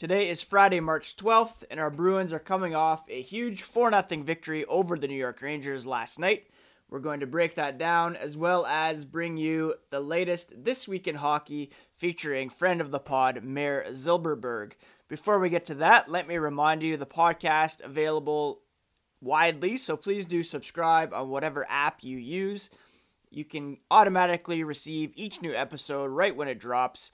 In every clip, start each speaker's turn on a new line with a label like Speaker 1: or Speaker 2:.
Speaker 1: Today is Friday, March 12th, and our Bruins are coming off a huge 4 0 victory over the New York Rangers last night. We're going to break that down as well as bring you the latest This Week in Hockey featuring friend of the pod, Mayor Zilberberg. Before we get to that, let me remind you the podcast available widely, so please do subscribe on whatever app you use. You can automatically receive each new episode right when it drops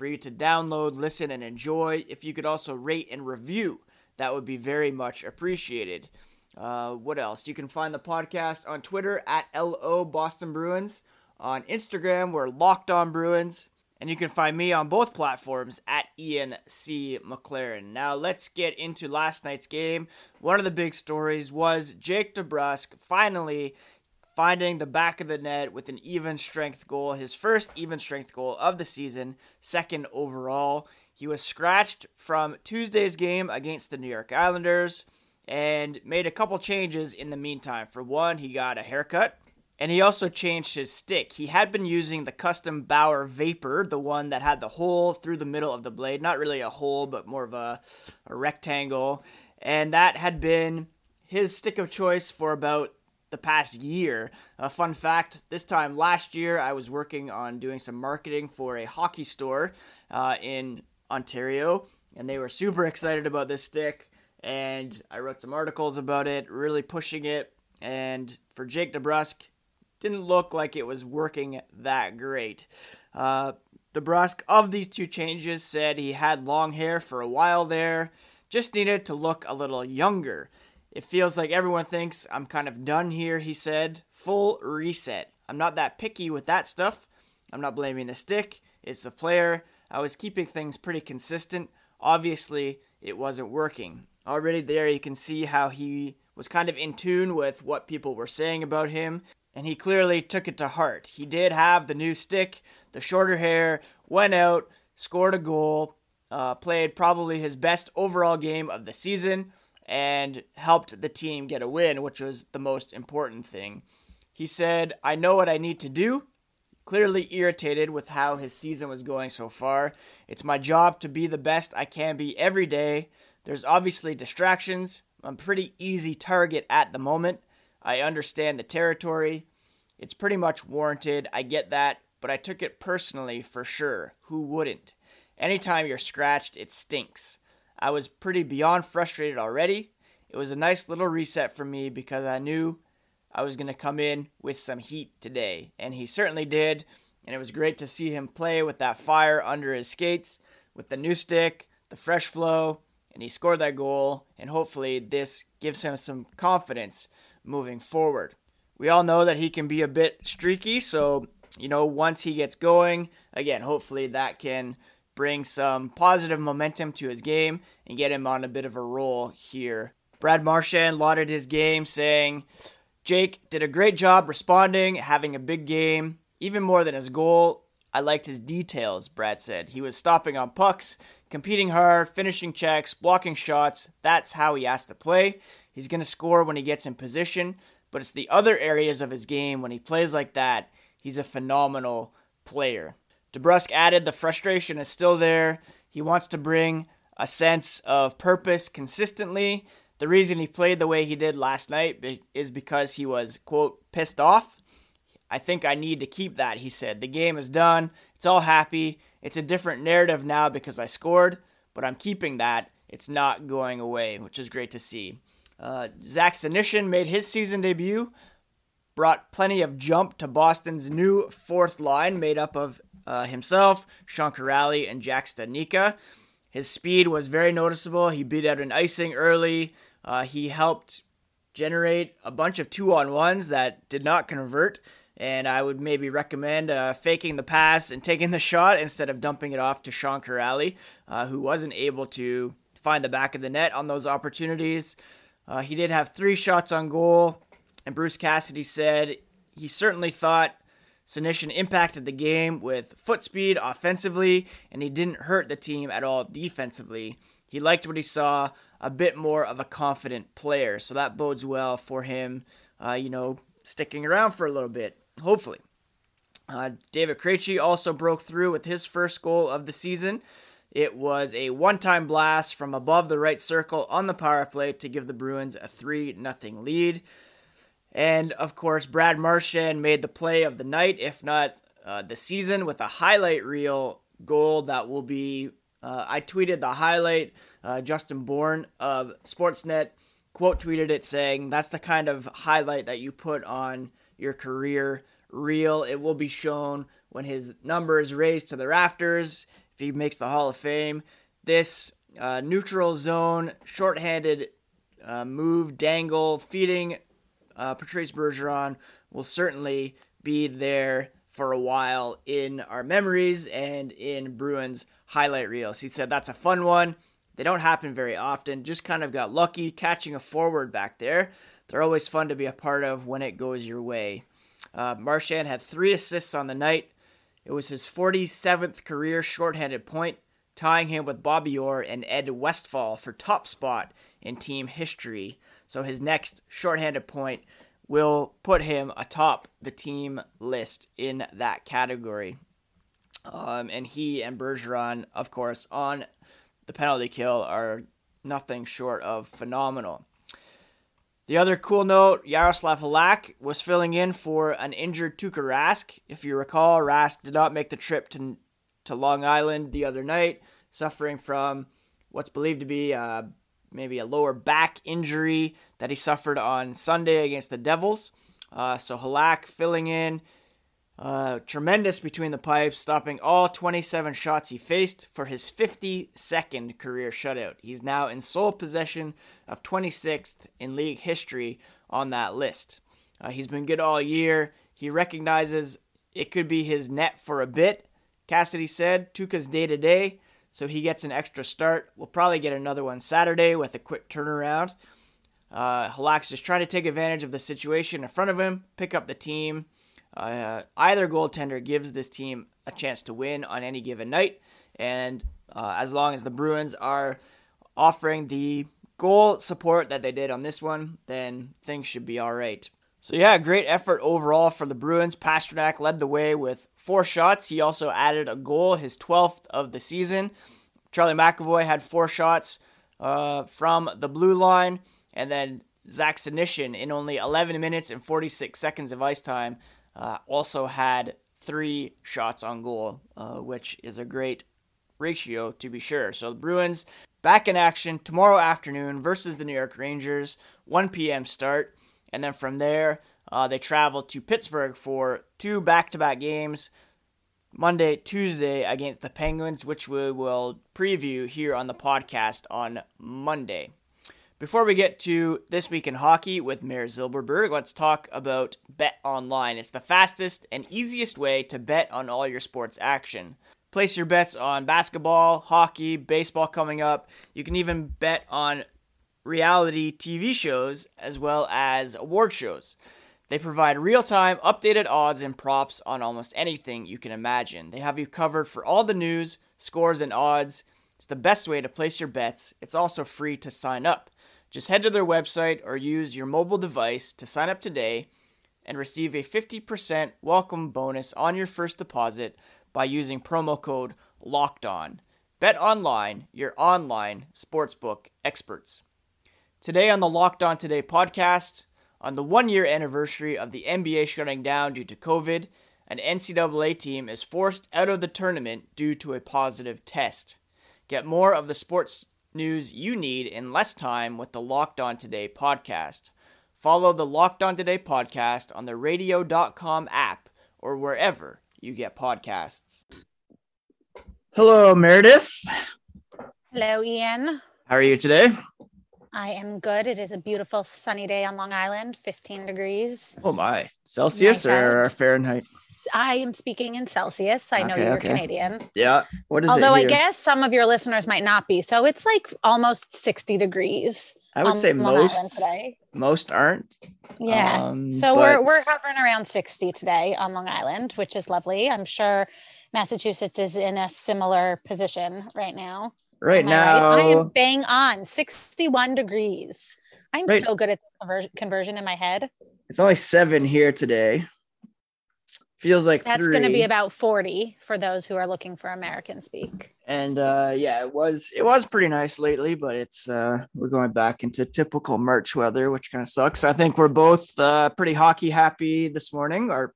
Speaker 1: for you to download, listen, and enjoy. If you could also rate and review, that would be very much appreciated. Uh, what else? You can find the podcast on Twitter at LO Boston Bruins. On Instagram, we're Locked On Bruins. And you can find me on both platforms at Ian C. McLaren. Now, let's get into last night's game. One of the big stories was Jake DeBrusk finally finding the back of the net with an even strength goal, his first even strength goal of the season, second overall. He was scratched from Tuesday's game against the New York Islanders and made a couple changes in the meantime. For one, he got a haircut. And he also changed his stick. He had been using the custom Bauer Vapor, the one that had the hole through the middle of the blade. Not really a hole, but more of a, a rectangle. And that had been his stick of choice for about the past year. A fun fact this time last year, I was working on doing some marketing for a hockey store uh, in Ontario, and they were super excited about this stick. And I wrote some articles about it, really pushing it. And for Jake DeBrusk, didn't look like it was working that great. Uh, DeBrusk, of these two changes, said he had long hair for a while there, just needed to look a little younger. It feels like everyone thinks I'm kind of done here, he said. Full reset. I'm not that picky with that stuff. I'm not blaming the stick, it's the player. I was keeping things pretty consistent. Obviously, it wasn't working. Already there, you can see how he was kind of in tune with what people were saying about him, and he clearly took it to heart. He did have the new stick, the shorter hair, went out, scored a goal, uh, played probably his best overall game of the season and helped the team get a win, which was the most important thing. He said, I know what I need to do. Clearly irritated with how his season was going so far. It's my job to be the best I can be every day. There's obviously distractions. I'm pretty easy target at the moment. I understand the territory. It's pretty much warranted. I get that, but I took it personally for sure. Who wouldn't? Anytime you're scratched, it stinks. I was pretty beyond frustrated already. It was a nice little reset for me because I knew I was going to come in with some heat today. And he certainly did. And it was great to see him play with that fire under his skates, with the new stick, the fresh flow, and he scored that goal. And hopefully, this gives him some confidence moving forward. We all know that he can be a bit streaky, so, you know, once he gets going, again, hopefully that can bring some positive momentum to his game and get him on a bit of a roll here. Brad Marchand lauded his game, saying, Jake did a great job responding, having a big game, even more than his goal. I liked his details, Brad said. He was stopping on pucks, competing hard, finishing checks, blocking shots. That's how he has to play. He's going to score when he gets in position, but it's the other areas of his game when he plays like that. He's a phenomenal player. DeBrusk added the frustration is still there. He wants to bring a sense of purpose consistently. The reason he played the way he did last night is because he was, quote, pissed off. I think I need to keep that, he said. The game is done. It's all happy. It's a different narrative now because I scored, but I'm keeping that. It's not going away, which is great to see. Uh, Zach Senyshyn made his season debut, brought plenty of jump to Boston's new fourth line made up of uh, himself, Sean Kuraly, and Jack Studnicka. His speed was very noticeable. He beat out an icing early. Uh, he helped generate a bunch of two on ones that did not convert. And I would maybe recommend uh, faking the pass and taking the shot instead of dumping it off to Sean Kuraly, uh, who wasn't able to find the back of the net on those opportunities. Uh, he did have three shots on goal, and Bruce Cassidy said he certainly thought Senyshyn impacted the game with foot speed offensively, and he didn't hurt the team at all defensively. He liked what he saw, a bit more of a confident player, so that bodes well for him, uh, you know, sticking around for a little bit, hopefully. Uh, David Krejci also broke through with his first goal of the season. It was a one-time blast from above the right circle on the power play to give the Bruins a 3 0 lead. And of course, Brad Marchand made the play of the night, if not uh, the season, with a highlight reel goal that will be. Uh, I tweeted the highlight. Uh, Justin Bourne of Sportsnet quote tweeted it saying, That's the kind of highlight that you put on your career reel. It will be shown when his number is raised to the rafters if he makes the Hall of Fame. This uh, neutral zone, shorthanded uh, move, dangle, feeding uh, Patrice Bergeron will certainly be there for a while in our memories and in Bruins highlight reels. He said that's a fun one. They don't happen very often. Just kind of got lucky catching a forward back there. They're always fun to be a part of when it goes your way. Uh, Marchand had three assists on the night. It was his 47th career shorthanded point, tying him with Bobby Orr and Ed Westfall for top spot in team history. So his next shorthanded point will put him atop the team list in that category. Um, and he and Bergeron, of course, on the penalty kill are nothing short of phenomenal. The other cool note Yaroslav Halak was filling in for an injured Tuukka Rask. If you recall, Rask did not make the trip to, to Long Island the other night, suffering from what's believed to be uh, maybe a lower back injury that he suffered on Sunday against the Devils. Uh, so Halak filling in. Uh, tremendous between the pipes, stopping all 27 shots he faced for his 52nd career shutout. He's now in sole possession of 26th in league history on that list. Uh, he's been good all year. He recognizes it could be his net for a bit. Cassidy said, Tuukka's day to day, so he gets an extra start. We'll probably get another one Saturday with a quick turnaround. Uh, Halak's just trying to take advantage of the situation in front of him, pick up the team. Uh, either goaltender gives this team a chance to win on any given night, and uh, as long as the Bruins are offering the goal support that they did on this one, then things should be all right. So yeah, great effort overall for the Bruins. Pastrnak led the way with four shots. He also added a goal, his 12th of the season. Charlie McAvoy had four shots uh, from the blue line, and then Zach Senyshyn in only 11 minutes and 46 seconds of ice time uh, also had three shots on goal, uh, which is a great ratio to be sure. So the Bruins back in action tomorrow afternoon versus the New York Rangers, 1 p.m. start, and then from there uh, they travel to Pittsburgh for two back-to-back games. Monday, Tuesday against the Penguins, which we will preview here on the podcast on Monday. Before we get to this week in hockey with Mayor Zilberberg, let's talk about Bet Online. It's the fastest and easiest way to bet on all your sports action. Place your bets on basketball, hockey, baseball coming up. You can even bet on reality TV shows as well as award shows. They provide real time, updated odds and props on almost anything you can imagine. They have you covered for all the news, scores, and odds. It's the best way to place your bets. It's also free to sign up. Just head to their website or use your mobile device to sign up today and receive a 50% welcome bonus on your first deposit by using promo code LOCKED ON. Bet online, your online sportsbook experts. Today on the Locked On Today podcast, on the one year anniversary of the NBA shutting down due to COVID, an NCAA team is forced out of the tournament due to a positive test. Get more of the sports news you need in less time with the Locked On Today podcast. Follow the Locked On Today podcast on the radio.com app or wherever you get podcasts. Hello, Meredith.
Speaker 2: Hello, Ian.
Speaker 1: How are you today?
Speaker 2: I am good. It is a beautiful sunny day on Long Island, 15 degrees.
Speaker 1: Oh my. Celsius
Speaker 2: Nice
Speaker 1: or
Speaker 2: out.
Speaker 1: Fahrenheit?
Speaker 2: I am speaking in Celsius. I know
Speaker 1: Okay,
Speaker 2: you're
Speaker 1: okay.
Speaker 2: Canadian.
Speaker 1: Yeah. What is
Speaker 2: Although I guess some of your listeners might not be. So it's like almost 60 degrees.
Speaker 1: I would say
Speaker 2: Long
Speaker 1: most
Speaker 2: today.
Speaker 1: most aren't.
Speaker 2: Yeah.
Speaker 1: Um,
Speaker 2: so we're we're hovering around 60 today on Long Island, which is lovely. I'm sure Massachusetts is in a similar position right now.
Speaker 1: Right
Speaker 2: Am I
Speaker 1: now.
Speaker 2: I am bang on 61 degrees. I'm
Speaker 1: Right.
Speaker 2: so good at conversion, conversion in my head.
Speaker 1: It's only seven here today. Feels like
Speaker 2: That's going to be about 40 for those who are looking for American speak.
Speaker 1: and uh yeah it was it was pretty nice lately but it's uh we're going back into typical march weather which kind of sucks i think we're both uh pretty hockey happy this morning or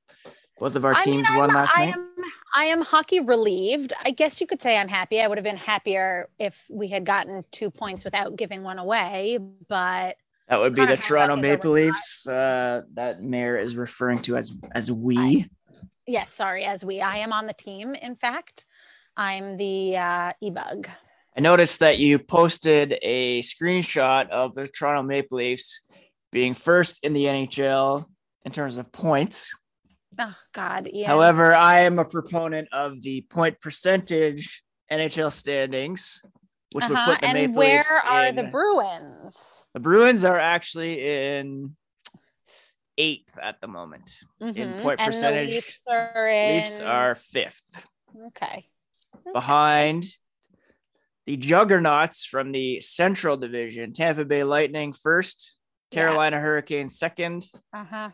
Speaker 1: both of our
Speaker 2: I mean,
Speaker 1: teams
Speaker 2: I'm-
Speaker 1: won last
Speaker 2: I
Speaker 1: night
Speaker 2: am, I am hockey relieved. I guess you could say I'm happy. I would have been happier if we had gotten two points without giving one away. But
Speaker 1: that would be the toronto maple leafs uh that mayor is referring to as as we
Speaker 2: yes, sorry, as we, I am on the team. In fact, I'm the uh, e-bug.
Speaker 1: i noticed that you posted a screenshot of the toronto maple leafs being first in the nhl in terms of points
Speaker 2: Oh God, yeah.
Speaker 1: However, I am a proponent of the point percentage NHL standings, which would
Speaker 2: Uh-huh,
Speaker 1: put the
Speaker 2: and
Speaker 1: Maple
Speaker 2: where
Speaker 1: Leafs
Speaker 2: are
Speaker 1: in.
Speaker 2: the Bruins?
Speaker 1: the Bruins are actually in eighth at the moment.
Speaker 2: Mhm,
Speaker 1: point
Speaker 2: and
Speaker 1: percentage,
Speaker 2: the Leafs are in.
Speaker 1: Leafs are fifth,
Speaker 2: okay.
Speaker 1: behind the Juggernauts from the Central Division. Tampa Bay Lightning first,
Speaker 2: Yeah.
Speaker 1: Carolina Hurricanes second.
Speaker 2: Uh huh.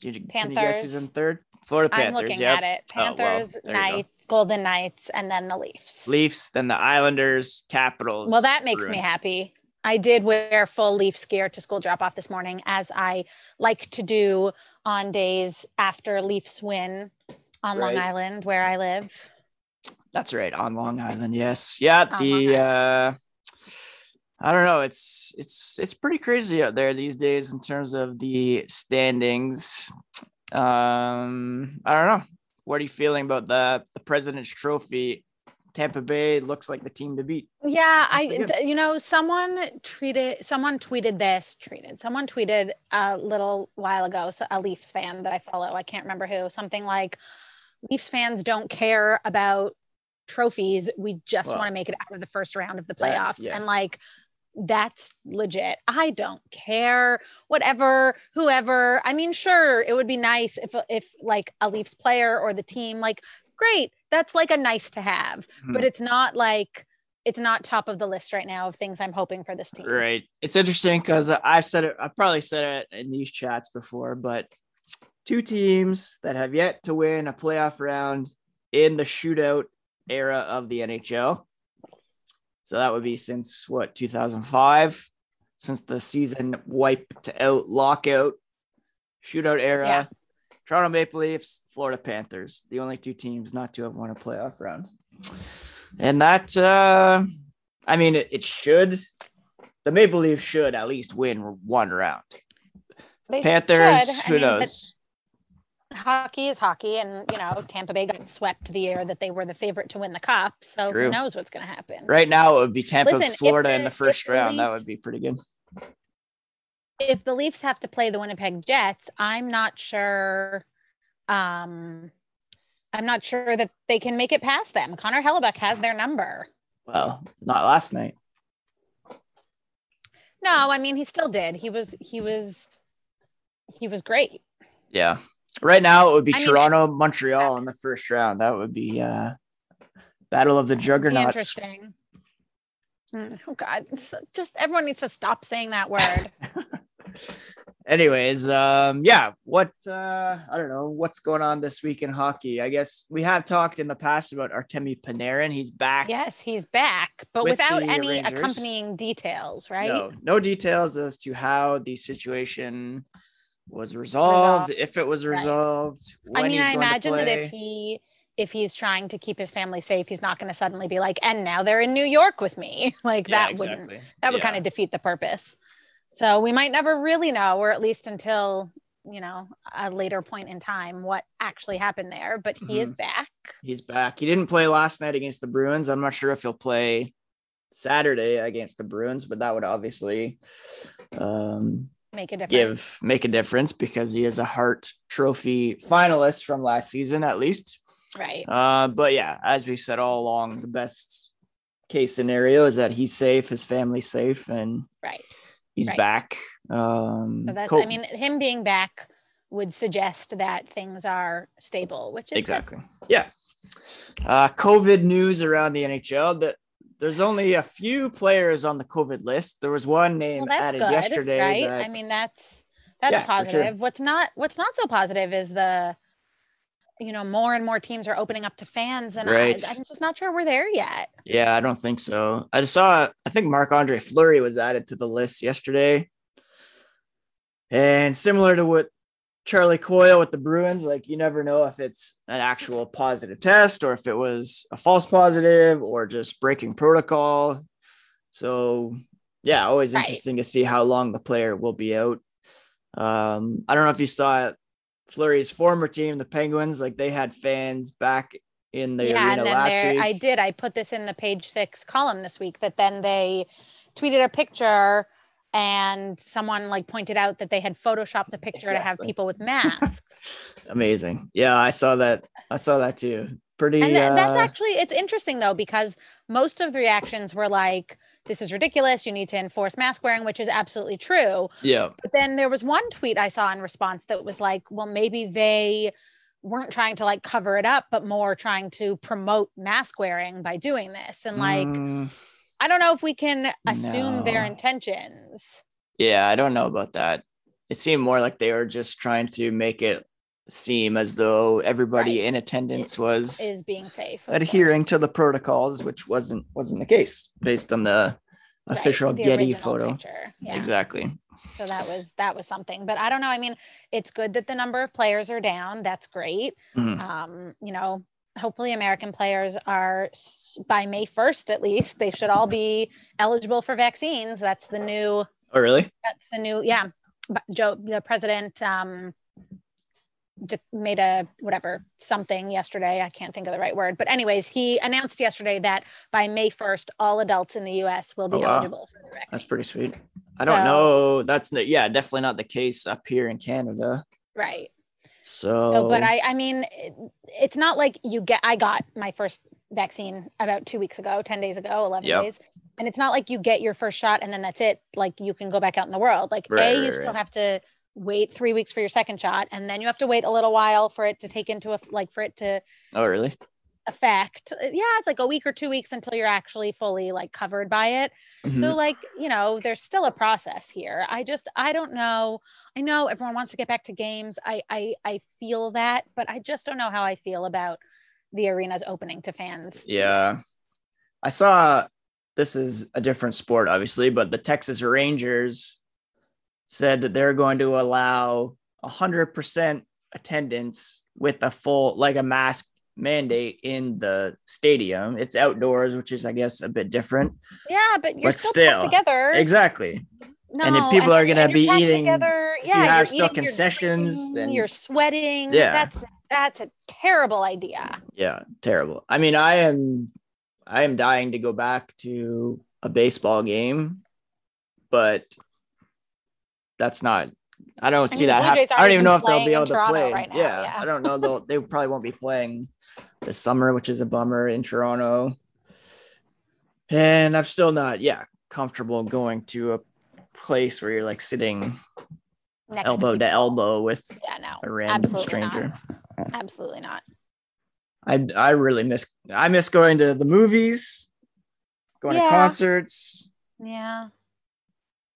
Speaker 1: Can you, can you guess who's
Speaker 2: Panthers.
Speaker 1: in third? Florida
Speaker 2: I'm looking
Speaker 1: yep.
Speaker 2: at it.
Speaker 1: Oh, well,
Speaker 2: Panthers,
Speaker 1: there go.
Speaker 2: Knights, Golden Knights, and then the Leafs.
Speaker 1: Leafs, then the Islanders, Capitals.
Speaker 2: Well, that makes me happy. I did wear full Leafs gear to school drop off this morning, as I like to do on days after Leafs win on Long Island, where I live.
Speaker 1: That's right, on Long Island. Yes. Yeah,
Speaker 2: On
Speaker 1: the uh I don't know, it's it's it's pretty crazy out there these days in terms of the standings. Um I don't know. What are you feeling about the the President's Trophy? Tampa Bay looks like the team to beat.
Speaker 2: Yeah, I, th- you know, someone tweeted, someone tweeted this, tweeted, someone tweeted a little while ago, so a Leafs fan that I follow, I can't remember who, something like, Leafs fans don't care about trophies. We just
Speaker 1: Well,
Speaker 2: want to make it out of the first round of the
Speaker 1: that-
Speaker 2: playoffs.
Speaker 1: yes.
Speaker 2: And like, that's legit. I don't care. Whatever, whoever. I mean, sure, it would be nice if if like a Leafs player or the team, like, great. That's like a nice to have,
Speaker 1: Hmm.
Speaker 2: but it's not like it's not top of the list right now of things I'm hoping for this team.
Speaker 1: Right. It's interesting because I've said it, I've probably said it in these chats before, but two teams that have yet to win a playoff round in the shootout era of the NHL. So that would be since what, 2005, since the season wiped out lockout shootout era.
Speaker 2: Yeah.
Speaker 1: Toronto Maple Leafs, Florida Panthers, the only two teams not to have won a playoff round. And that, uh, I mean, it, it should, the Maple Leafs should at least win one round.
Speaker 2: They
Speaker 1: Panthers,
Speaker 2: should. I
Speaker 1: who
Speaker 2: mean, but
Speaker 1: knows?
Speaker 2: Hockey is hockey, and you know Tampa Bay got swept the year that they were the favorite to win the cup. So
Speaker 1: True.
Speaker 2: who knows what's going to happen?
Speaker 1: Right now, it would be Tampa,
Speaker 2: Listen,
Speaker 1: Florida in
Speaker 2: the-
Speaker 1: the first
Speaker 2: if the
Speaker 1: round. That would be pretty good.
Speaker 2: If the Leafs have to play the Winnipeg Jets, I'm not sure. Um, I'm not sure that they can make it past them. Connor Hellebuyck has their number.
Speaker 1: Well, not last night.
Speaker 2: No, I mean he still did. He was he was he was great.
Speaker 1: Yeah. Right now, it would be
Speaker 2: I mean,
Speaker 1: Toronto, Montreal in the first round. That would be uh, battle of the juggernauts.
Speaker 2: interesting. Mm, Oh God! Just everyone needs to stop saying that word.
Speaker 1: Anyways, um, yeah, what uh, I don't know what's going on this week in hockey. I guess we have talked in the past about Artemi Panarin. He's back.
Speaker 2: yes, he's back, but
Speaker 1: With
Speaker 2: without any
Speaker 1: Rangers.
Speaker 2: accompanying details, right?
Speaker 1: No, no details as to how the situation was resolved, if it was
Speaker 2: Right.
Speaker 1: resolved. When
Speaker 2: I mean, I imagine that if he if he's trying to keep his family safe, he's not going to suddenly be like, and now they're in New York with me. like
Speaker 1: Yeah,
Speaker 2: that wouldn't that would
Speaker 1: Yeah.
Speaker 2: kind of defeat the purpose. So we might never really know, or at least until you know a later point in time, what actually happened there. But he
Speaker 1: Mm-hmm.
Speaker 2: is back.
Speaker 1: He's back. He didn't play last night against the Bruins. I'm not sure if he'll play Saturday against the Bruins, but that would obviously um,
Speaker 2: make a difference.
Speaker 1: give make a difference because he is a Hart Trophy finalist from last season, at least.
Speaker 2: Right.
Speaker 1: Uh, but yeah, as we said all along, the best case scenario is that he's safe, his family's safe, and
Speaker 2: Right.
Speaker 1: he's
Speaker 2: Right.
Speaker 1: back. Um,
Speaker 2: So that's,
Speaker 1: co-
Speaker 2: I mean, him being back would suggest that things are stable, which is good.
Speaker 1: exactly. Yeah. Uh, COVID news around the NHL. That there's only a few players on the COVID list. There was one name
Speaker 2: Well,
Speaker 1: added
Speaker 2: good,
Speaker 1: yesterday.
Speaker 2: right?
Speaker 1: that-
Speaker 2: I mean, that's that's
Speaker 1: Yeah, for sure.
Speaker 2: positive. What's not what's not so positive is the, you know, more and more teams are opening up to fans, and
Speaker 1: Right.
Speaker 2: I, I'm just not sure we're there yet.
Speaker 1: Yeah, I don't think so. I just saw, I think Marc Andre Fleury was added to the list yesterday. And similar to what Charlie Coyle with the Bruins, like you never know if it's an actual positive test or if it was a false positive or just breaking protocol. So, yeah, always
Speaker 2: Right.
Speaker 1: interesting to see how long the player will be out. Um, I don't know if you saw it. Fleury's former team, the Penguins, like they had fans back in the
Speaker 2: yeah,
Speaker 1: arena
Speaker 2: and then
Speaker 1: last
Speaker 2: there,
Speaker 1: week.
Speaker 2: I did. I put this in the page six column this week. That then they tweeted a picture, and someone like pointed out that they had photoshopped the picture to have people with masks.
Speaker 1: Amazing. Yeah, I saw that. I saw that too. Pretty.
Speaker 2: and th- that's
Speaker 1: uh,
Speaker 2: actually it's interesting though because most of the reactions were like this is ridiculous you need to enforce mask wearing which is absolutely true
Speaker 1: yeah.
Speaker 2: but then there was one tweet i saw in response that was like well maybe they weren't trying to like cover it up but more trying to promote mask wearing by doing this and like
Speaker 1: Mm,
Speaker 2: i don't know if we can assume their intentions
Speaker 1: yeah, I don't know about that. It seemed more like they were just trying to make it seem as though everybody
Speaker 2: Right.
Speaker 1: in attendance was
Speaker 2: is being safe
Speaker 1: adhering
Speaker 2: course.
Speaker 1: to the protocols, which wasn't wasn't the case based on the
Speaker 2: Right,
Speaker 1: official
Speaker 2: the
Speaker 1: Getty photo.
Speaker 2: yeah
Speaker 1: Exactly.
Speaker 2: so that was that was something but i don't know i mean it's good that the number of players are down that's great
Speaker 1: Mhm.
Speaker 2: um, you know, hopefully American players are by May 1st at least, they should all be eligible for vaccines. That's the new,
Speaker 1: Oh, really?
Speaker 2: that's the new, yeah. Joe, the president, um, just made a whatever something yesterday. I can't think of the right word, but anyways, he announced yesterday that by May 1st, all adults in the U.S. will be
Speaker 1: Oh, wow.
Speaker 2: eligible for the vaccine.
Speaker 1: That's pretty sweet. I don't
Speaker 2: So-
Speaker 1: know. That's yeah, definitely not the case up here in Canada.
Speaker 2: Right.
Speaker 1: So,
Speaker 2: So, but I, I mean, it, it's not like you get, I got my first vaccine about two weeks ago, 10 days ago, 11
Speaker 1: Yep.
Speaker 2: days. And it's not like you get your first shot and then that's it. Like you can go back out in the world. Like,
Speaker 1: Right,
Speaker 2: A, you
Speaker 1: right,
Speaker 2: still have to wait three weeks for your second shot. And then you have to wait a little while for it to take into a, like, for it to
Speaker 1: oh really?
Speaker 2: Affect. uh, Yeah, it's like a week or two weeks until you're actually fully like covered by it. So
Speaker 1: Mhm.
Speaker 2: like, you know, there's still a process here. I just I don't know. I know everyone wants to get back to games. I I I feel that, but I just don't know how I feel about the arenas opening to fans.
Speaker 1: Yeah. I saw this is a different sport, obviously, but the Texas Rangers said that they're going to allow 100% attendance with a full, like a mask mandate in the stadium. It's outdoors, which is, I guess, a bit different.
Speaker 2: Yeah, but you're
Speaker 1: But
Speaker 2: still,
Speaker 1: still,
Speaker 2: together.
Speaker 1: Exactly.
Speaker 2: No,
Speaker 1: and if people are gonna be eating-
Speaker 2: together. Yeah,
Speaker 1: you have
Speaker 2: you're
Speaker 1: still
Speaker 2: eating, you're
Speaker 1: concessions,
Speaker 2: drinking,
Speaker 1: then-
Speaker 2: you're sweating.
Speaker 1: Yeah.
Speaker 2: That's that's a terrible idea.
Speaker 1: Yeah, terrible. I mean, I am I am dying to go back to a baseball game, but that's not I don't
Speaker 2: I
Speaker 1: see
Speaker 2: mean,
Speaker 1: that
Speaker 2: Blue
Speaker 1: hap- I don't even know if they'll be able to play.
Speaker 2: right now,
Speaker 1: yeah,
Speaker 2: yeah.
Speaker 1: I don't know. They'll they probably won't be playing this summer, which is a bummer in Toronto. And I'm still not, yeah, comfortable going to a place where you're like sitting
Speaker 2: Next
Speaker 1: elbow to,
Speaker 2: people.
Speaker 1: elbow with
Speaker 2: Yeah, no.
Speaker 1: a random
Speaker 2: absolutely not.
Speaker 1: stranger.
Speaker 2: Absolutely not.
Speaker 1: I I really miss I miss going to the movies, going to concerts,
Speaker 2: Yeah.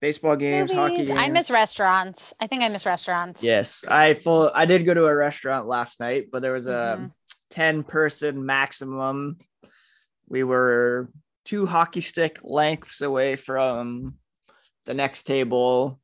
Speaker 1: Baseball games, hockey games.
Speaker 2: I miss restaurants. I think I miss restaurants.
Speaker 1: Yes, I full I did go to a restaurant last night, but there was a
Speaker 2: Mhm.
Speaker 1: 10 person maximum. We were two hockey stick lengths away from the next table.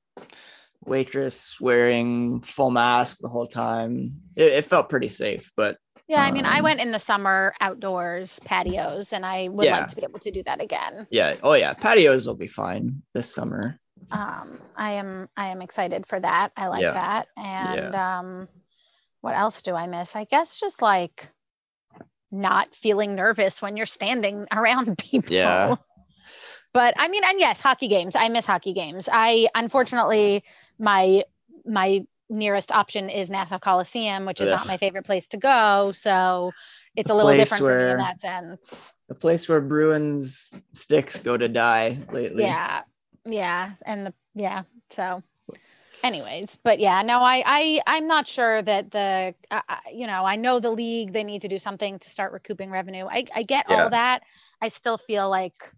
Speaker 1: Waitress wearing full mask the whole time. It, it felt pretty safe, but
Speaker 2: Yeah, I mean, I
Speaker 1: Um,
Speaker 2: went in the summer outdoors patios, and I would
Speaker 1: Yeah.
Speaker 2: like to be able to do that again.
Speaker 1: yeah. Oh yeah, patios will be fine this summer.
Speaker 2: Um, I am I am excited for that. I like
Speaker 1: Yeah.
Speaker 2: that. And um, what else do I miss? I guess just like not feeling nervous when you're standing around people.
Speaker 1: Yeah.
Speaker 2: But I mean, and yes, hockey games. I miss hockey games. I unfortunately my my nearest option is Nassau Coliseum, which is
Speaker 1: Ugh.
Speaker 2: not my favorite place to go. So it's
Speaker 1: The
Speaker 2: a little different for me in that sense.
Speaker 1: The place where Bruins sticks go to die lately.
Speaker 2: Yeah. Yeah. And the yeah. So anyways, but yeah, no, I I I'm not sure that the uh, you know, I know the league they need to do something to start recouping revenue. I I get
Speaker 1: Yeah.
Speaker 2: all that. I still feel like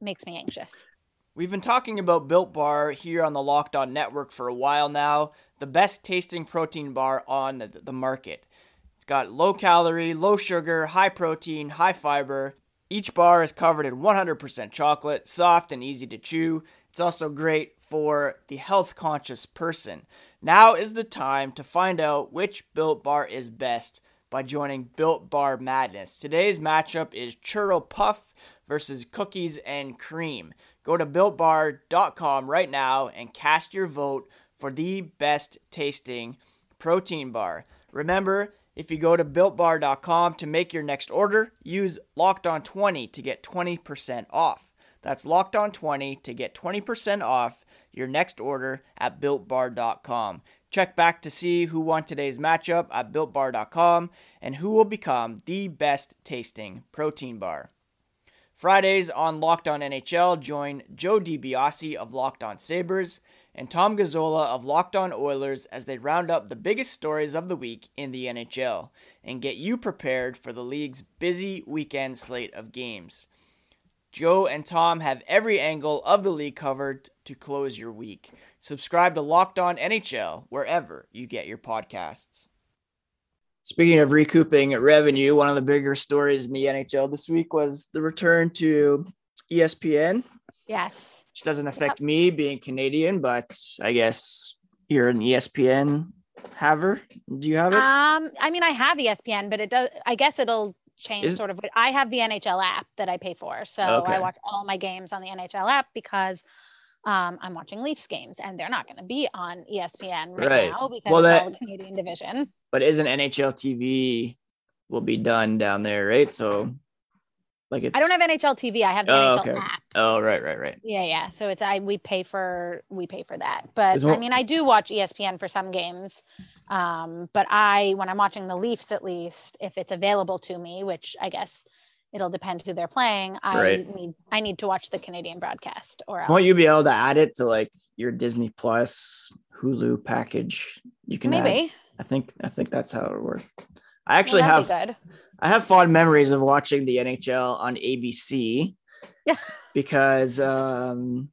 Speaker 2: makes me anxious.
Speaker 1: We've been talking about Built Bar here on the Locked On Network for a while now. The best tasting protein bar on the, the market. It's got low calorie, low sugar, high protein, high fiber. Each bar is covered in 100% chocolate, soft and easy to chew. It's also great for the health conscious person. Now is the time to find out which Built Bar is best by joining Built Bar Madness. Today's matchup is Churro Puff versus Cookies and Cream. Go to builtbar.com right now and cast your vote for the best tasting protein bar. Remember, if you go to builtbar.com to make your next order, use locked on 20 to get 20% off. That's locked on 20 to get 20% off your next order at builtbar.com. Check back to see who won today's matchup at builtbar.com and who will become the best tasting protein bar. Fridays on Locked On NHL, join Joe DiBiase of Locked On Sabres and Tom Gazzola of Locked On Oilers as they round up the biggest stories of the week in the NHL and get you prepared for the league's busy weekend slate of games. Joe and Tom have every angle of the league covered to close your week. Subscribe to Locked On NHL wherever you get your podcasts. Speaking of recouping revenue, one of the bigger stories in the NHL this week was the return to ESPN,
Speaker 2: Yes.
Speaker 1: which doesn't affect me being Canadian, but I guess you're an ESPN haver. Do you have it?
Speaker 2: Um, I mean, I have ESPN, but it does. I guess it'll change
Speaker 1: Is-
Speaker 2: sort of. what- I have the NHL app that I pay for, so
Speaker 1: Okay.
Speaker 2: I watch all my games on the NHL app because um, I'm watching Leafs games, and they're not going to be on ESPN right,
Speaker 1: Right.
Speaker 2: now because
Speaker 1: Well, that-
Speaker 2: all the Canadian division.
Speaker 1: but isn't NHL TV will be done down there, right? So, like it's.
Speaker 2: I don't have NHL TV. I have the
Speaker 1: Oh,
Speaker 2: NHL
Speaker 1: okay.
Speaker 2: app.
Speaker 1: Oh, right, right, right.
Speaker 2: Yeah, yeah. So it's I we pay for we pay for that. But I mean, I do watch ESPN for some games. Um, but I when I'm watching the Leafs at least, if it's available to me, which I guess it'll depend who they're playing, I
Speaker 1: Right.
Speaker 2: need I need to watch the Canadian broadcast or else.
Speaker 1: Won't you be able to add it to like your Disney Plus Hulu package? You can add-
Speaker 2: maybe
Speaker 1: I think I think that's how it works. I actually have. I have fond memories of watching the NHL on ABC
Speaker 2: Yeah.
Speaker 1: because um,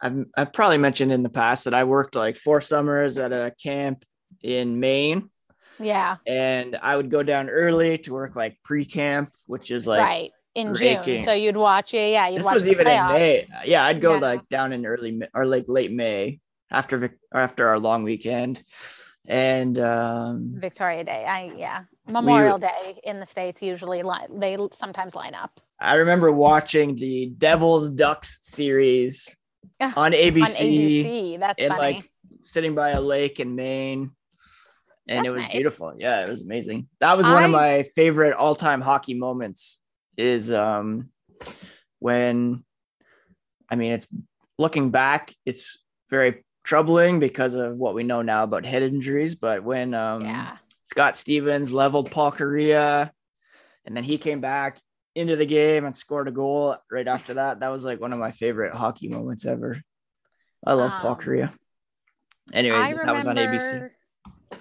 Speaker 1: I've I've probably mentioned in the past that I worked like four summers at a camp in Maine,
Speaker 2: Yeah,
Speaker 1: and I would go down early to work like pre-camp, which is like
Speaker 2: right. In. June. So you'd watch it. yeah, you'd
Speaker 1: this
Speaker 2: watch
Speaker 1: was even in. May. Yeah, I'd go
Speaker 2: Yeah.
Speaker 1: like down in early or like late May after after our long weekend, and um,
Speaker 2: Victoria Day. I yeah. Memorial Day in the States usually li- they sometimes line up.
Speaker 1: I remember watching the Devils Ducks series
Speaker 2: Yeah,
Speaker 1: on
Speaker 2: On
Speaker 1: ABC,
Speaker 2: ABC. That's
Speaker 1: and
Speaker 2: funny.
Speaker 1: like sitting by a lake in Maine. And it was
Speaker 2: nice.
Speaker 1: beautiful. Yeah, it was amazing. That was one of my favorite all-time hockey moments is um when I mean it's looking back, it's very troubling because of what we know now about head injuries, but when um
Speaker 2: yeah.
Speaker 1: Scott Stevens leveled Paul Kariya, and then he came back into the game and scored a goal right after that. That was like one of my favorite hockey moments ever. I love Paul
Speaker 2: Um,
Speaker 1: Kariya. Anyways,
Speaker 2: I
Speaker 1: that was on ABC.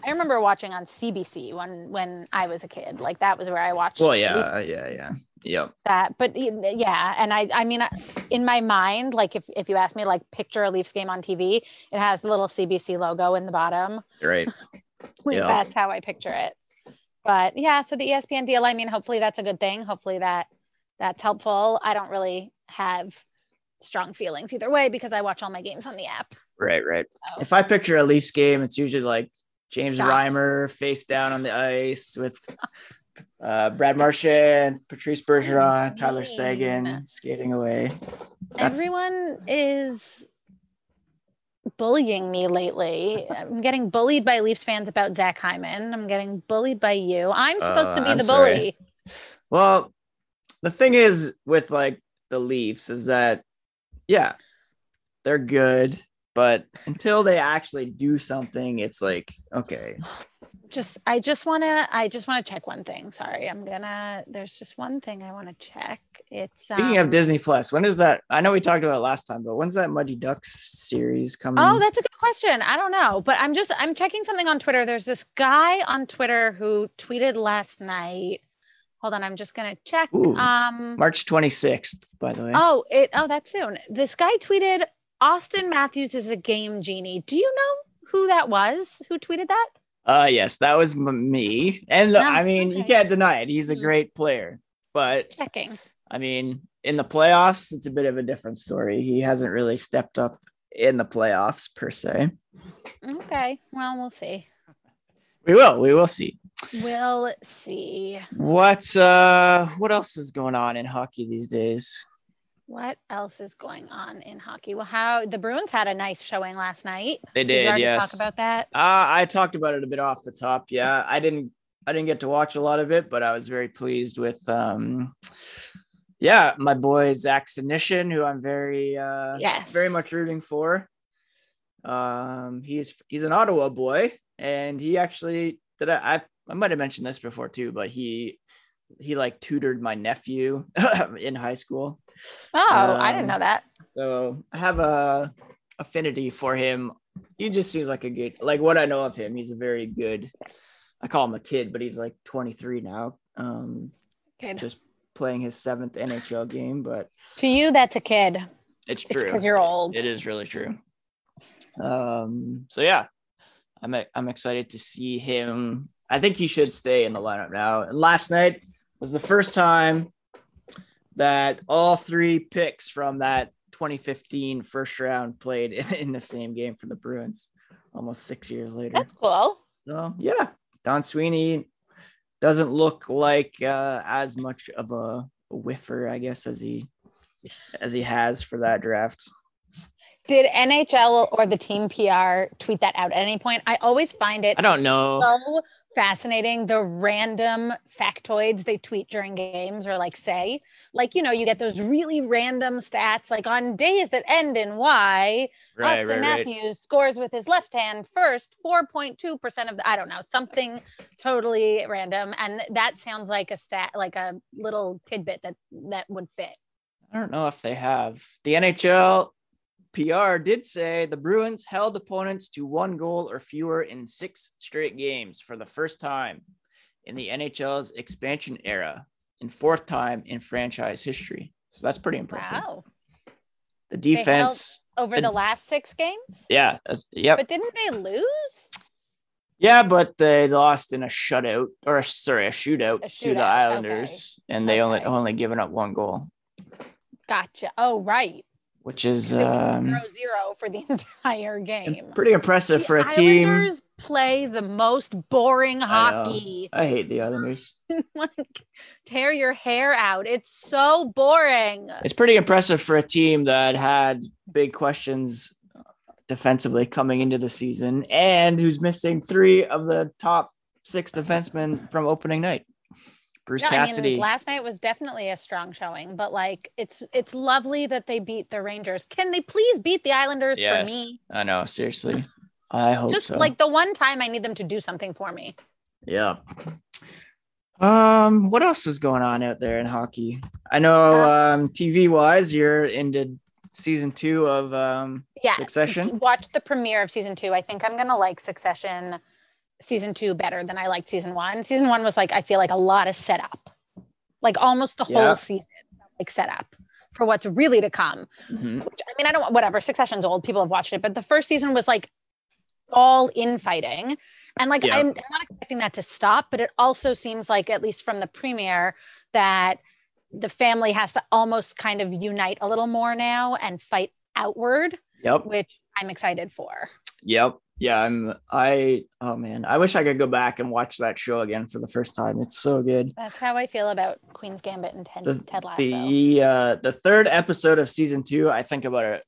Speaker 2: I remember watching on CBC when when I was a kid. Like that was where I watched.
Speaker 1: Well, yeah, yeah, yeah, yeah.
Speaker 2: That, but yeah, and I I mean, in my mind, like if if you ask me, like picture a Leafs game on TV, it has the little CBC logo in the bottom.
Speaker 1: Right. Yeah.
Speaker 2: That's how I picture it. But yeah, so the ESPN deal. I mean, hopefully that's a good thing. Hopefully that that's helpful. I don't really have strong feelings either way because I watch all my games on the app.
Speaker 1: Right, right.
Speaker 2: So.
Speaker 1: If I picture a Leafs game, it's usually like James
Speaker 2: Stop.
Speaker 1: Reimer face down on the ice with uh, Brad Marchand, Patrice Bergeron, Tyler. Seguin skating away. That's-
Speaker 2: Everyone is bullying me lately. I'm getting bullied by Leafs fans about Zach Hyman. I'm getting bullied by you. I'm supposed to
Speaker 1: Uh,
Speaker 2: be
Speaker 1: I'm
Speaker 2: the
Speaker 1: sorry.
Speaker 2: bully.
Speaker 1: Well, the thing is with like the Leafs is that, yeah, they're good. but until they actually do something, it's like okay.
Speaker 2: just I just want to I just want to check one thing. Sorry, I'm gonna. There's just one thing I want to check. It's
Speaker 1: Speaking
Speaker 2: um,
Speaker 1: of Disney Plus, when is that? I know we talked about it last time, but when's that Mighty Ducks series coming?
Speaker 2: Oh, that's a good question. I don't know, but I'm just I'm checking something on Twitter. There's this guy on Twitter who tweeted last night. Hold on, I'm just gonna check.
Speaker 1: Ooh.
Speaker 2: Um.
Speaker 1: March 26th, by the way.
Speaker 2: Oh, it. Oh, that's soon. This guy tweeted Auston Matthews is a game genie. Do you know who that was? Who tweeted that?
Speaker 1: Uh, yes, that was m- me. And look,
Speaker 2: Oh,
Speaker 1: I mean, you can't deny it. He's a
Speaker 2: Mhm.
Speaker 1: great player, but
Speaker 2: Checking.
Speaker 1: I mean, in the playoffs, it's a bit of a different story. He hasn't really stepped up in the playoffs per se.
Speaker 2: Okay. Well, we'll see.
Speaker 1: We will. We will see.
Speaker 2: We'll see.
Speaker 1: What uh what else is going on in hockey these days?
Speaker 2: What else is going on in hockey? Well, how the Bruins had a nice showing last night.
Speaker 1: They
Speaker 2: Did
Speaker 1: did, yes.
Speaker 2: talk about that?
Speaker 1: Uh, I talked about it a bit off the top. Yeah, I didn't I didn't get to watch a lot of it, but I was very pleased with um yeah, my boy Zach Senyshyn, who I'm very uh
Speaker 2: Yes.
Speaker 1: very much rooting for. Um he's he's an Ottawa boy and he actually did I I, I might have mentioned this before too, but he he like tutored my nephew in high school.
Speaker 2: Oh, I didn't
Speaker 1: Um,
Speaker 2: know that.
Speaker 1: So I have a affinity for him. He just seems like a good, like what I know of him. He's a very good. I call him a kid, but he's like 23 now. Um,
Speaker 2: Good.
Speaker 1: just playing his seventh NHL game, but
Speaker 2: to you, that's a kid.
Speaker 1: it's
Speaker 2: It's
Speaker 1: true.
Speaker 2: because you're old.
Speaker 1: It is really true. Um, so yeah, I'm I'm excited to see him. I think he should stay in the lineup now. And last night was the first time that all three picks from that 2015 first round played in, in the same game for the Bruins. Almost six years later.
Speaker 2: That's cool.
Speaker 1: So yeah, Don Sweeney doesn't look like uh, as much of a, a whiffer, I guess, as he as he has for that draft.
Speaker 2: Did NHL or the team PR tweet that out at any point? I always find it
Speaker 1: I don't know.
Speaker 2: so fascinating the random factoids they tweet during games or like say like you know you get those really random stats like on days that end in y
Speaker 1: Right,
Speaker 2: austin
Speaker 1: right, right.
Speaker 2: matthews scores with his left hand first 4.2% of the i don't know something totally random and that sounds like a stat like a little tidbit that that would fit
Speaker 1: I don't know if they have. The NHL PR did say the Bruins held opponents to one goal or fewer in six straight games for the first time in the NHL's expansion era and fourth time in franchise history. So that's pretty impressive.
Speaker 2: wow.
Speaker 1: The defense,
Speaker 2: over
Speaker 1: And-
Speaker 2: the last six games?
Speaker 1: Yeah, yep.
Speaker 2: but didn't they lose?
Speaker 1: Yeah, but they lost in a shutout or a, sorry, a shootout,
Speaker 2: A
Speaker 1: to the
Speaker 2: shootout,
Speaker 1: Islanders, and they only only given up one goal,
Speaker 2: gotcha. Oh right
Speaker 1: which is um,
Speaker 2: zero zero for the entire game.
Speaker 1: pretty impressive
Speaker 2: The
Speaker 1: for a team.
Speaker 2: Islanders play the most boring
Speaker 1: I
Speaker 2: hockey.
Speaker 1: I hate the Islanders.
Speaker 2: like tear your hair out. It's so boring.
Speaker 1: It's pretty impressive for a team that had big questions defensively coming into the season and who's missing three of the top six defensemen from opening night. Bruce
Speaker 2: Yeah, I mean, last night was definitely a strong showing, but like it's it's lovely that they beat the Rangers. Can they please beat the Islanders
Speaker 1: yes,
Speaker 2: for me?
Speaker 1: I know. Seriously, I hope
Speaker 2: Just
Speaker 1: so.
Speaker 2: like the one time I need them to do something for me.
Speaker 1: Yeah. Um, what else is going on out there in hockey? I know
Speaker 2: Uh,
Speaker 1: um TV wise, you're into season two of um
Speaker 2: Yeah.
Speaker 1: Succession.
Speaker 2: Watch the premiere of season two. I think I'm gonna like Succession season two better than I liked season one. Season one was like I feel like a lot of setup, like almost the
Speaker 1: Yeah.
Speaker 2: whole season like setup for what's really to come.
Speaker 1: Mhm.
Speaker 2: Which I mean I don't whatever. Succession's old. People have watched it, but the first season was like all infighting, and like
Speaker 1: Yeah.
Speaker 2: I'm, I'm not expecting that to stop, but it also seems like at least from the premiere that the family has to almost kind of unite a little more now and fight outward
Speaker 1: Yep.
Speaker 2: which I'm excited for.
Speaker 1: Yep. Yeah, I'm I oh man, I wish I could go back and watch that show again for the first time. It's so good.
Speaker 2: That's how I feel about Queen's Gambit and Ted,
Speaker 1: The
Speaker 2: Ted Lasso.
Speaker 1: the uh the third episode of season 2, I think about it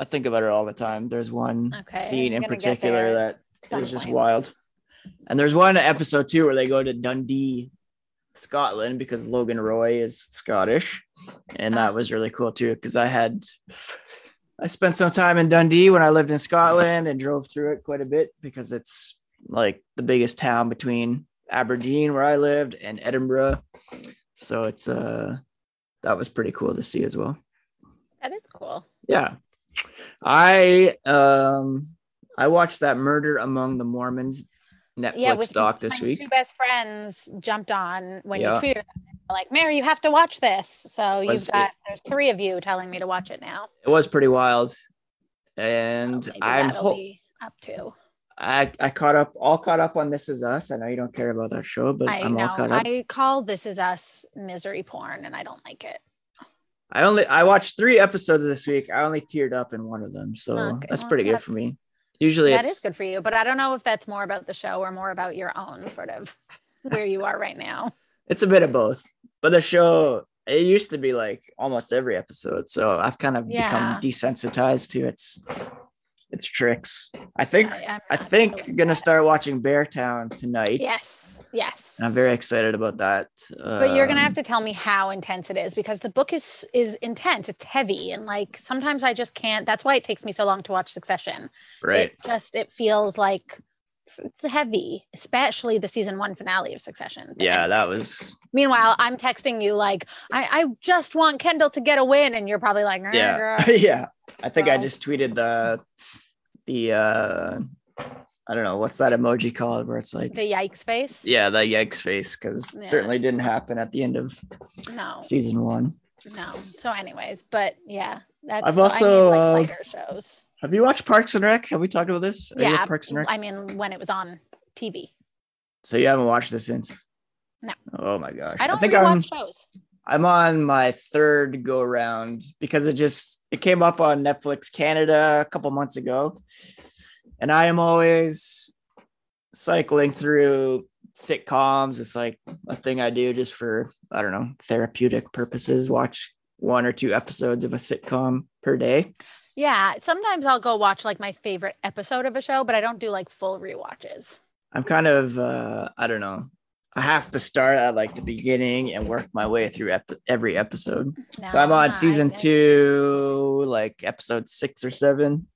Speaker 1: I think about it all the time. There's one
Speaker 2: Okay,
Speaker 1: scene in particular that
Speaker 2: at
Speaker 1: is just wild. And there's one episode too where they go to Dundee, Scotland because Logan Roy is Scottish. And that
Speaker 2: Ah.
Speaker 1: was really cool too because I had I spent some time in Dundee when I lived in Scotland and drove through it quite a bit because it's like the biggest town between Aberdeen where I lived and Edinburgh. So it's uh that was pretty cool to see as well.
Speaker 2: That is cool.
Speaker 1: Yeah. I um I watched that Murder Among the Mormons Netflix
Speaker 2: yeah,
Speaker 1: doc this
Speaker 2: my
Speaker 1: week.
Speaker 2: two best friends jumped on when
Speaker 1: Yeah.
Speaker 2: you tweeted like, Mary, you have to watch this. So you've got there's three of you telling me to watch it now.
Speaker 1: It was pretty wild. And
Speaker 2: So
Speaker 1: I'm ho-
Speaker 2: up to.
Speaker 1: I I caught up all caught up on This Is Us. I know you don't care about that show, but
Speaker 2: I
Speaker 1: I'm all caught up.
Speaker 2: I call This Is Us misery porn, and I don't like it.
Speaker 1: I only I watched three episodes this week. I only teared up in one of them, so
Speaker 2: Okay,
Speaker 1: that's
Speaker 2: well,
Speaker 1: pretty good
Speaker 2: that's-
Speaker 1: for me. Usually
Speaker 2: That
Speaker 1: it's
Speaker 2: is good for you, but I don't know if that's more about the show or more about your own sort of where you are right now.
Speaker 1: it's a bit of both. But the show it used to be like almost every episode, so I've kind of
Speaker 2: Yeah.
Speaker 1: become desensitized to its its tricks. I think
Speaker 2: I,
Speaker 1: think
Speaker 2: so
Speaker 1: gonna
Speaker 2: that.
Speaker 1: start watching Beartown tonight.
Speaker 2: Yes, yes.
Speaker 1: And I'm very excited about that.
Speaker 2: But you're gonna
Speaker 1: Um,
Speaker 2: have to tell me how intense it is because the book is is intense. It's heavy, and like sometimes I just can't. That's why it takes me so long to watch Succession.
Speaker 1: right.
Speaker 2: It just it feels like it's- heavy, especially the season one finale of Succession.
Speaker 1: Yeah, that was
Speaker 2: Meanwhile, I'm texting you like, I, I just want Kendall to get a win, and you're probably like,
Speaker 1: yeah yeah i think i just tweeted the the uh i don't know what's that emoji called where it's like
Speaker 2: the yikes face.
Speaker 1: yeah the yikes face because
Speaker 2: Yeah.
Speaker 1: certainly didn't happen at the end of
Speaker 2: No,
Speaker 1: season one
Speaker 2: no. So, anyways, but yeah, that's.
Speaker 1: I've
Speaker 2: so I
Speaker 1: also,
Speaker 2: like,
Speaker 1: uh,
Speaker 2: lighter shows.
Speaker 1: Have you watched parks and rec? Have we talked about this? Are
Speaker 2: Yeah,
Speaker 1: parks and rec
Speaker 2: I mean, when it was on TV.
Speaker 1: so you haven't watched this since?
Speaker 2: No.
Speaker 1: oh my gosh.
Speaker 2: I don't
Speaker 1: think
Speaker 2: rewatch
Speaker 1: i'm
Speaker 2: shows.
Speaker 1: i'm on my third go round because it just it came up on netflix canada a couple months ago. And i am always cycling through sitcoms. It's like a thing i do just for i don't know therapeutic purposes watch one or two episodes of a sitcom per day
Speaker 2: Yeah, sometimes I'll go watch like my favorite episode of a show, but I don't do like full rewatches.
Speaker 1: i'm kind of uh i don't know i have to start at like the beginning and work my way through ep- every episode So I'm on
Speaker 2: I-
Speaker 1: season
Speaker 2: I-
Speaker 1: two, like episode six or seven.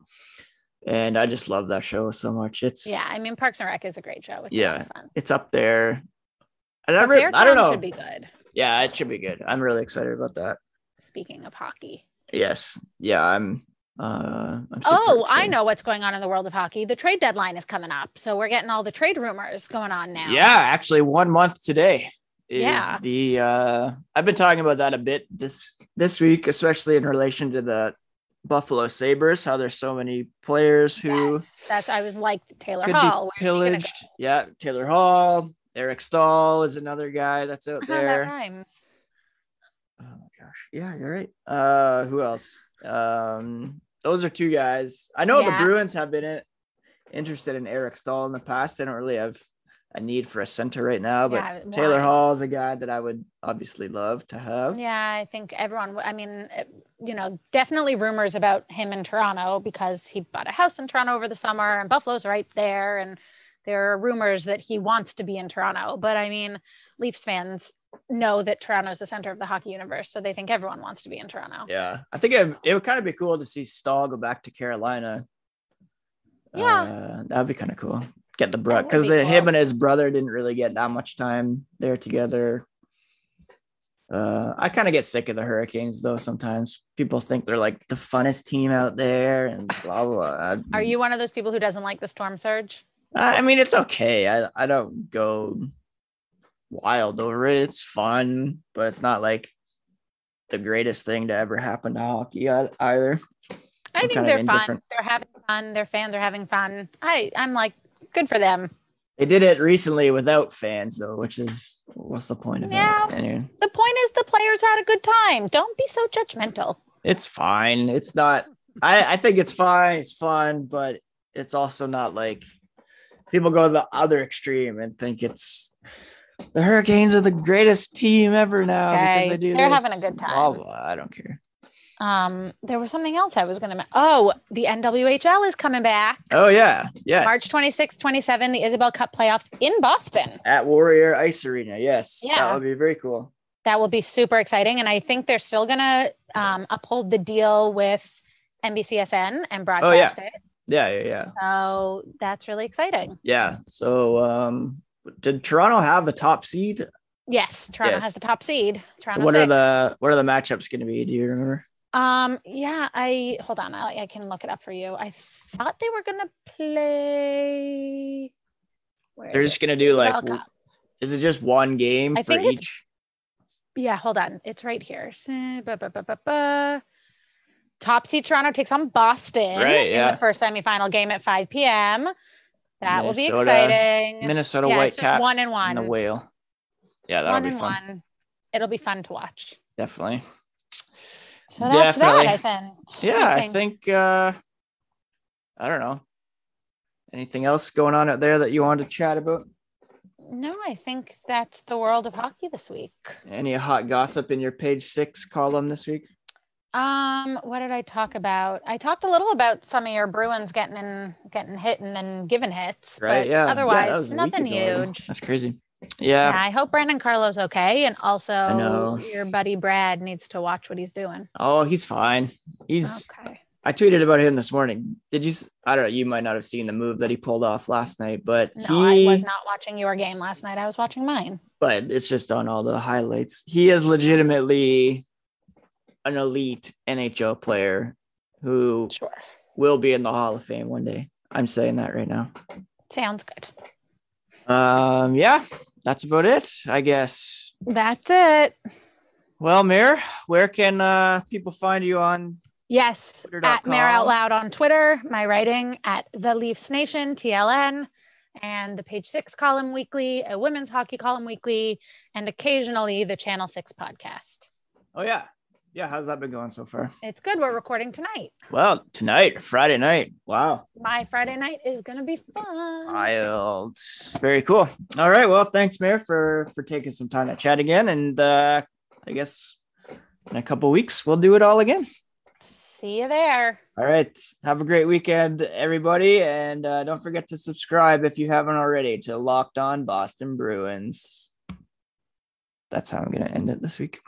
Speaker 1: And I just love that show so much. It's
Speaker 2: Yeah, I mean, Parks and Rec is a great show. It's
Speaker 1: Yeah.
Speaker 2: fun.
Speaker 1: it's up there. I never I don't know.
Speaker 2: should be good.
Speaker 1: Yeah, it should be good. I'm really excited about that.
Speaker 2: Speaking of hockey.
Speaker 1: Yes. Yeah, I'm uh
Speaker 2: Oh, I know what's going on in the world of hockey. The trade deadline is coming up. So we're getting all the trade rumors going on now.
Speaker 1: Yeah, actually one month today is
Speaker 2: Yeah.
Speaker 1: the uh I've been talking about that a bit this this week, especially in relation to the Buffalo Sabres, how there's so many players who
Speaker 2: Yes, that's I was like Taylor Hall. Where's go?
Speaker 1: pillaged. Yeah, Taylor Hall, Eric Staal is another guy that's out there. that rhymes. Gosh, yeah, you're right. Uh, who else? Um, those are two guys. I know
Speaker 2: Yeah.
Speaker 1: the Bruins have been in, interested in Eric Staal in the past. They don't really have a need for a center right now, but
Speaker 2: Yeah,
Speaker 1: Taylor? Hall is a guy that I would obviously love to have.
Speaker 2: Yeah, I think everyone. I mean, you know, definitely rumors about him in Toronto because he bought a house in Toronto over the summer, and Buffalo's right there, and there are rumors that he wants to be in Toronto. But I mean, Leafs fans know that Toronto's the center of the hockey universe, so they think everyone wants to be in Toronto.
Speaker 1: Yeah, I think it, it would kind of be cool to see Staal go back to Carolina.
Speaker 2: Yeah.
Speaker 1: uh, that would be kind of cool. Get the bro because
Speaker 2: be
Speaker 1: the him and his brother didn't really get that much time there together. Uh, I kind of get sick of the Hurricanes though. Sometimes people think they're like the funnest team out there, and blah blah. blah.
Speaker 2: Are you one of those people who doesn't like the storm surge?
Speaker 1: I I mean, it's okay. I I don't go wild over it. It's fun, but it's not like the greatest thing to ever happen to hockey either.
Speaker 2: I
Speaker 1: I'm
Speaker 2: think they're fun. They're having fun. Their fans are having fun. I I'm like, good for them.
Speaker 1: They did it recently without fans though, which is what's the point of
Speaker 2: Yeah.
Speaker 1: that? Anyway,
Speaker 2: The point is the players had a good time. Don't be so judgmental.
Speaker 1: it's fine. It's not. I I think it's fine. It's fun, but it's also not like people go to the other extreme and think it's the Hurricanes are the greatest team ever now
Speaker 2: Okay,
Speaker 1: because they do.
Speaker 2: they're
Speaker 1: this.
Speaker 2: having a good time.
Speaker 1: blah. I don't care.
Speaker 2: Um, there was something else I was gonna. ma- Oh, the NWHL is coming back.
Speaker 1: Oh yeah, yes.
Speaker 2: March 26, 27, the Isobel Cup playoffs in Boston.
Speaker 1: at Warrior Ice Arena. Yes,
Speaker 2: Yeah.
Speaker 1: that would be very cool.
Speaker 2: That will be super exciting. And I think they're still gonna um, uphold the deal with NBCSN and
Speaker 1: Oh,
Speaker 2: broadcast it.
Speaker 1: Yeah, yeah, yeah.
Speaker 2: So that's really exciting.
Speaker 1: Yeah. So, um, did Toronto have the top seed?
Speaker 2: Yes, Toronto
Speaker 1: Yes.
Speaker 2: has the top seed. Toronto
Speaker 1: so, what are the what are the matchups going to be? Do you remember?
Speaker 2: Um, yeah, I hold on, I, I can look it up for you. I thought they were gonna play. Where
Speaker 1: They're just going to do like, is it just one game
Speaker 2: I
Speaker 1: for each?
Speaker 2: Yeah, hold on. It's right here. Top seed Toronto takes on Boston
Speaker 1: Right,
Speaker 2: in
Speaker 1: yeah.
Speaker 2: the first semifinal game at 5 p.m. That will be exciting.
Speaker 1: Minnesota
Speaker 2: yeah, it's just
Speaker 1: Whitecaps
Speaker 2: one and
Speaker 1: the whale. Yeah, that'll
Speaker 2: one
Speaker 1: be fun.
Speaker 2: one. It'll be fun to watch.
Speaker 1: Definitely.
Speaker 2: So that's
Speaker 1: Definitely.
Speaker 2: that, I think.
Speaker 1: Yeah, I think uh I don't know. Anything else going on out there that you wanted to chat about?
Speaker 2: No, I think that's the world of hockey this week.
Speaker 1: Any hot gossip in your page six column this week?
Speaker 2: Um, what did I talk about? I talked a little about some of your Bruins getting in, getting hit and then given hits.
Speaker 1: Right.
Speaker 2: But
Speaker 1: Yeah. Yeah,
Speaker 2: Otherwise,
Speaker 1: was a week
Speaker 2: nothing huge.
Speaker 1: That's crazy.
Speaker 2: Yeah,
Speaker 1: Yeah.
Speaker 2: I hope Brandon Carlo's okay, and also
Speaker 1: know.
Speaker 2: your buddy Brad needs to watch what he's doing.
Speaker 1: Oh, he's fine. He's
Speaker 2: Okay.
Speaker 1: I tweeted about him this morning. Did you I don't know, you might not have seen the move that he pulled off last night, but
Speaker 2: No,
Speaker 1: he
Speaker 2: I was not watching your game last night. I was watching mine.
Speaker 1: but it's just on all the highlights. He is legitimately an elite NHL player who
Speaker 2: Sure.
Speaker 1: will be in the Hall of Fame one day. I'm saying that right now.
Speaker 2: Sounds good.
Speaker 1: Um, yeah, that's about it, I guess.
Speaker 2: That's it.
Speaker 1: Well, Mayor, where can uh, people find you on?
Speaker 2: Yes, at Mayor Out Loud on Twitter, my writing at the Leafs Nation, TLN, and the Page Six column weekly, a women's hockey column weekly, and occasionally the Channel Six podcast.
Speaker 1: Oh yeah, yeah. How's that been going so far?
Speaker 2: It's good. We're recording tonight.
Speaker 1: Well, tonight, Friday night. Wow,
Speaker 2: My Friday night is gonna be fun.
Speaker 1: wild. Very cool. All right. Well, thanks, Mayor, for for taking some time to chat again, and uh, I guess in a couple weeks we'll do it all again.
Speaker 2: See you there.
Speaker 1: All right. Have a great weekend, everybody. And uh, don't forget to subscribe if you haven't already to Locked On Boston Bruins. That's how I'm going to end it this week.